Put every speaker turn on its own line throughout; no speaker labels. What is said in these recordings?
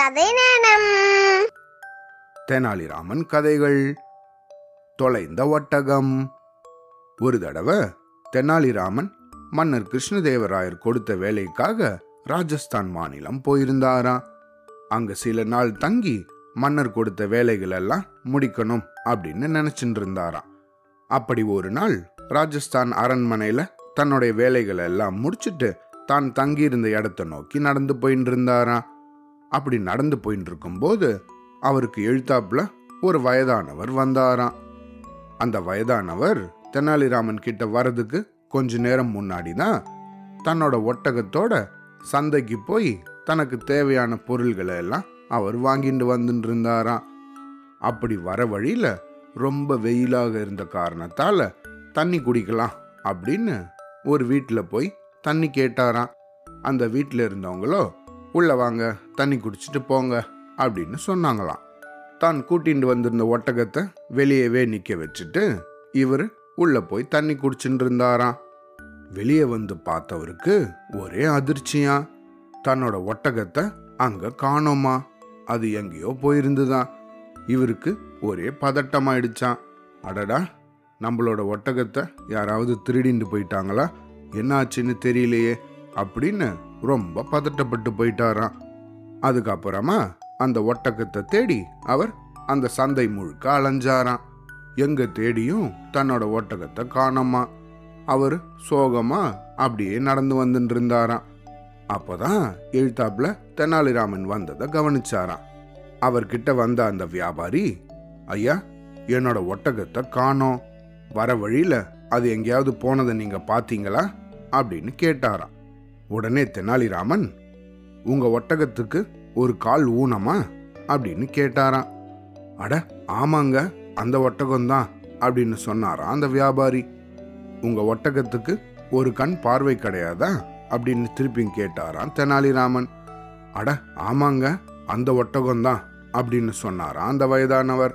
கதை நேரம்
தெனாலிராமன் கதைகள். தொலைந்த ஒட்டகம். ஒரு தடவை தெனாலிராமன் மன்னர் கிருஷ்ணதேவராயர் கொடுத்த வேலைக்காக ராஜஸ்தான் மாநிலம் போயிருந்தாராம் அங்க சில நாள் தங்கி மன்னர் கொடுத்த வேலைகள் எல்லாம் முடிக்கணும் அப்படின்னு நினைச்சிட்டு இருந்தாராம் அப்படி ஒரு நாள் ராஜஸ்தான் அரண்மனையில தன்னுடைய வேலைகளை எல்லாம் முடிச்சிட்டு தான் தங்கியிருந்த இடத்த நோக்கி நடந்து போயிட்டு இருந்தாராம் அப்படி நடந்து போயிட்டு இருக்கும்போது அவருக்கு எழுத்தாப்புல ஒரு வயதானவர் வந்தாராம். அந்த வயதானவர் தெனாலிராமன் கிட்ட வர்றதுக்கு கொஞ்ச நேரம் முன்னாடி தான் தன்னோட ஒட்டகத்தோட சந்தைக்கு போய் தனக்கு தேவையான பொருள்களை எல்லாம் அவர் வாங்கிட்டு வந்துட்டு இருந்தாராம் அப்படி வர வழியில ரொம்ப வெயிலாக இருந்த காரணத்தால தண்ணி குடிக்கலாம் அப்படின்னு ஒரு வீட்டில் போய் தண்ணி கேட்டாராம். அந்த வீட்டில் இருந்தவங்களோ உள்ளே வாங்க தண்ணி குடிச்சிட்டு போங்க அப்படின்னு சொன்னாங்களாம். தான் கூட்டிகிட்டு வந்திருந்த ஒட்டகத்தை வெளியவே நிற்க வச்சுட்டு இவர் உள்ளே போய் தண்ணி குடிச்சுட்டு இருந்தாராம். வெளியே வந்து பார்த்தவருக்கு ஒரே அதிர்ச்சியா. தன்னோட ஒட்டகத்தை அங்கே காணோமா? அது எங்கேயோ போயிருந்துதான். இவருக்கு ஒரே பதட்டமாயிடுச்சான் அடடா நம்மளோட ஒட்டகத்தை யாராவது திருடிண்டு போயிட்டாங்களா? என்னாச்சுன்னு தெரியலையே அப்படின்னு ரொம்ப பதட்டப்பட்டு போயிட்டாராம். அதுக்கப்புறமா அந்த ஒட்டகத்தை தேடி அவர் அந்த சந்தை முழுக்க அலைஞ்சாராம். எங்க தேடியும் தன்னோட ஒட்டகத்தை காணோமா அவர் சோகமா அப்படியே நடந்து வந்துட்டு இருந்தாராம் அப்போதான் எழுத்தாப்புல தெனாலிராமன் வந்ததை கவனிச்சாராம். அவர்கிட்ட வந்த அந்த வியாபாரி ஐயா என்னோட ஒட்டகத்தை காணோம். வர வழியில அது எங்கேயாவது போனதை நீங்க பாத்தீங்களா அப்படின்னு கேட்டாராம். உடனே தெனாலிராமன் உங்க ஒட்டகத்துக்கு ஒரு கால் ஊனமா? அப்படின்னு கேட்டாராம். அட ஆமாங்க அந்த ஒட்டகம்தான் அப்படின்னு சொன்னாராம் அந்த வியாபாரி. உங்க ஒட்டகத்துக்கு ஒரு கண் பார்வை கிடையாதா? அப்படின்னு திருப்பி கேட்டாராம் தெனாலிராமன். அட ஆமாங்க அந்த ஒட்டகம்தான் அப்படின்னு சொன்னாராம் அந்த வயதானவர்.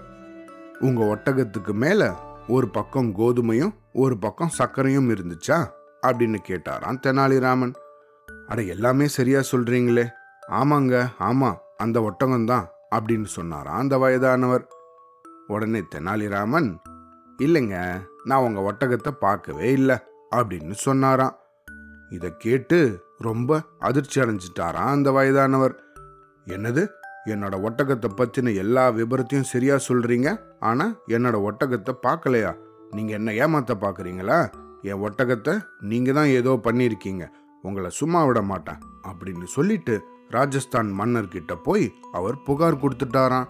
உங்க ஒட்டகத்துக்கு மேல ஒரு பக்கம் கோதுமையும் ஒரு பக்கம் சர்க்கரையும் இருந்துச்சா? அப்படின்னு கேட்டாராம் தெனாலிராமன். அட எல்லாமே சரியா சொல்றீங்களே. ஆமாங்க ஆமா அந்த ஒட்டகம்தான் அப்படின்னு சொன்னாராம் அந்த வயதானவர்? உடனே தெனாலிராமன் இல்லைங்க நான் உங்க ஒட்டகத்தை பார்க்கவே இல்லை அப்படின்னு சொன்னாராம். இதை கேட்டு ரொம்ப அதிர்ச்சி அடைஞ்சிட்டாராம் அந்த வயதானவர். என்னது? என்னோட ஒட்டகத்தை பற்றின எல்லா விபரத்தையும் சரியா சொல்றீங்க? ஆனா என்னோட ஒட்டகத்தை பார்க்கலையா? நீங்க என்ன ஏமாத்த பாக்குறீங்களா என் ஒட்டகத்தை நீங்க தான் ஏதோ பண்ணியிருக்கீங்க. உங்களை சும்மா விட மாட்டேன் அப்படின்னு சொல்லிட்டு ராஜஸ்தான் மன்னர்கிட்ட போய் அவர் புகார் கொடுத்துட்டாராம்.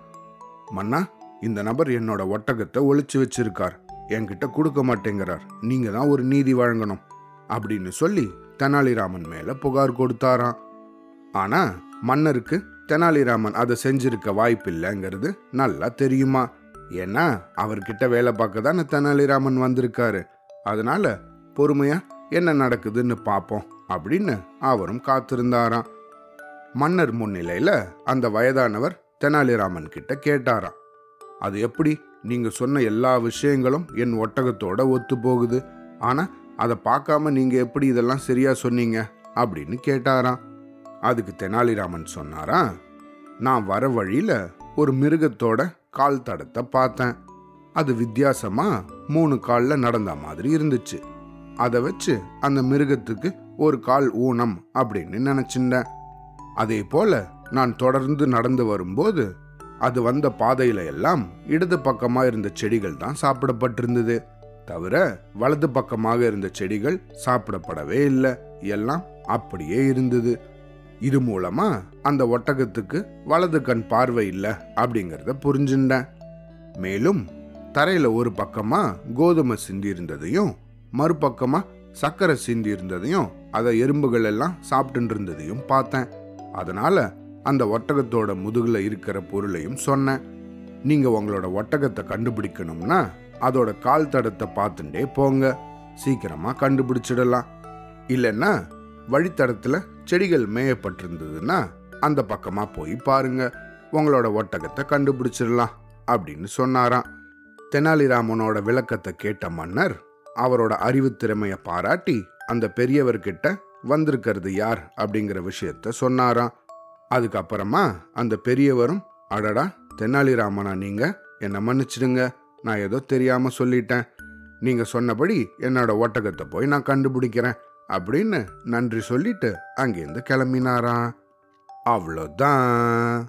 மன்னா இந்த நபர் என்னோட ஒட்டகத்தை ஒழிச்சு வச்சிருக்கார். என்கிட்ட கொடுக்க மாட்டேங்கிறார். நீங்க தான் ஒரு நீதி வழங்கணும் அப்படின்னு சொல்லி தெனாலிராமன் மேல புகார் கொடுத்தாராம். ஆனா மன்னருக்கு தெனாலிராமன் அதை செஞ்சிருக்க வாய்ப்பில்லைங்கிறது நல்லா தெரியுமா? ஏன்னா அவர்கிட்ட வேலை பார்க்க தானே தெனாலிராமன் வந்திருக்காரு. அதனால பொறுமையா என்ன நடக்குதுன்னு பார்ப்போம் அப்படின்னு அவரும் காத்திருந்தாராம். மன்னர் முன்னிலையில அந்த வயதானவர் தெனாலிராமன் கிட்ட கேட்டாராம். அது எப்படி? நீங்க சொன்ன எல்லா விஷயங்களும் என் ஒட்டகத்தோட ஒத்து போகுது. ஆனா அதை பார்க்காம நீங்க எப்படி இதெல்லாம் சரியா சொன்னீங்க? அப்படின்னு கேட்டாராம். அதுக்கு தெனாலிராமன் சொன்னாரா நான் வர வழியில ஒரு மிருகத்தோட கால் தடத்தை பார்த்தேன். அது வித்தியாசமா மூணு காலில் நடந்த மாதிரி இருந்துச்சு. அதை வச்சு அந்த மிருகத்துக்கு ஒரு கால் ஊனம் அப்படின்னு நினைச்சிருந்தேன். அதே போல நான் தொடர்ந்து நடந்து வரும்போது அது வந்த பாதையில எல்லாம் இடது பக்கமா இருந்த செடிகள் தான் சாப்பிடப்பட்டிருந்தது. தவிர வலது பக்கமாக இருந்த செடிகள் சாப்பிடப்படவே இல்லை. எல்லாம் அப்படியே இருந்தது. இது மூலமா அந்த ஒட்டகத்துக்கு வலது கண் பார்வை இல்லை அப்படிங்கிறத புரிஞ்சுட்டேன் மேலும் தரையில ஒரு பக்கமா கோதுமை சிந்தி இருந்ததையும் மறுபக்கமாக சர்க்கரை சிந்தி இருந்ததையும் அதை எறும்புகள் எல்லாம் சாப்பிட்டு இருந்ததையும் பார்த்தேன். அதனால அந்த ஒட்டகத்தோட முதுகில் இருக்கிற பொருளையும் சொன்னேன். நீங்கள் உங்களோட ஒட்டகத்தை கண்டுபிடிக்கணும்னா அதோட கால் தடத்தை பார்த்துட்டே போங்க. சீக்கிரமாக கண்டுபிடிச்சிடலாம். இல்லைன்னா வழித்தடத்தில் செடிகள் மேயப்பட்டிருந்ததுன்னா அந்த பக்கமாக போய் பாருங்க. உங்களோட ஒட்டகத்தை கண்டுபிடிச்சிடலாம் அப்படின்னு சொன்னாராம். தெனாலிராமனோட விளக்கத்தை கேட்ட மன்னர் அவரோட அறிவு திறமையை பாராட்டி அந்த பெரியவர்கிட்ட வந்திருக்கிறது யார் அப்படிங்கிற விஷயத்த சொன்னாராம். அதுக்கப்புறமா அந்த பெரியவரும் அடடா தெனாலிராமனா நீங்க? என்னை மன்னிச்சிடுங்க நான் ஏதோ தெரியாம சொல்லிட்டேன். நீங்க சொன்னபடி என்னோட ஒட்டகத்தை போய் நான் கண்டுபிடிக்கிறேன் அப்படின்னு நன்றி சொல்லிட்டு அங்கேருந்து கிளம்பினாராம். அவ்வளோதான்.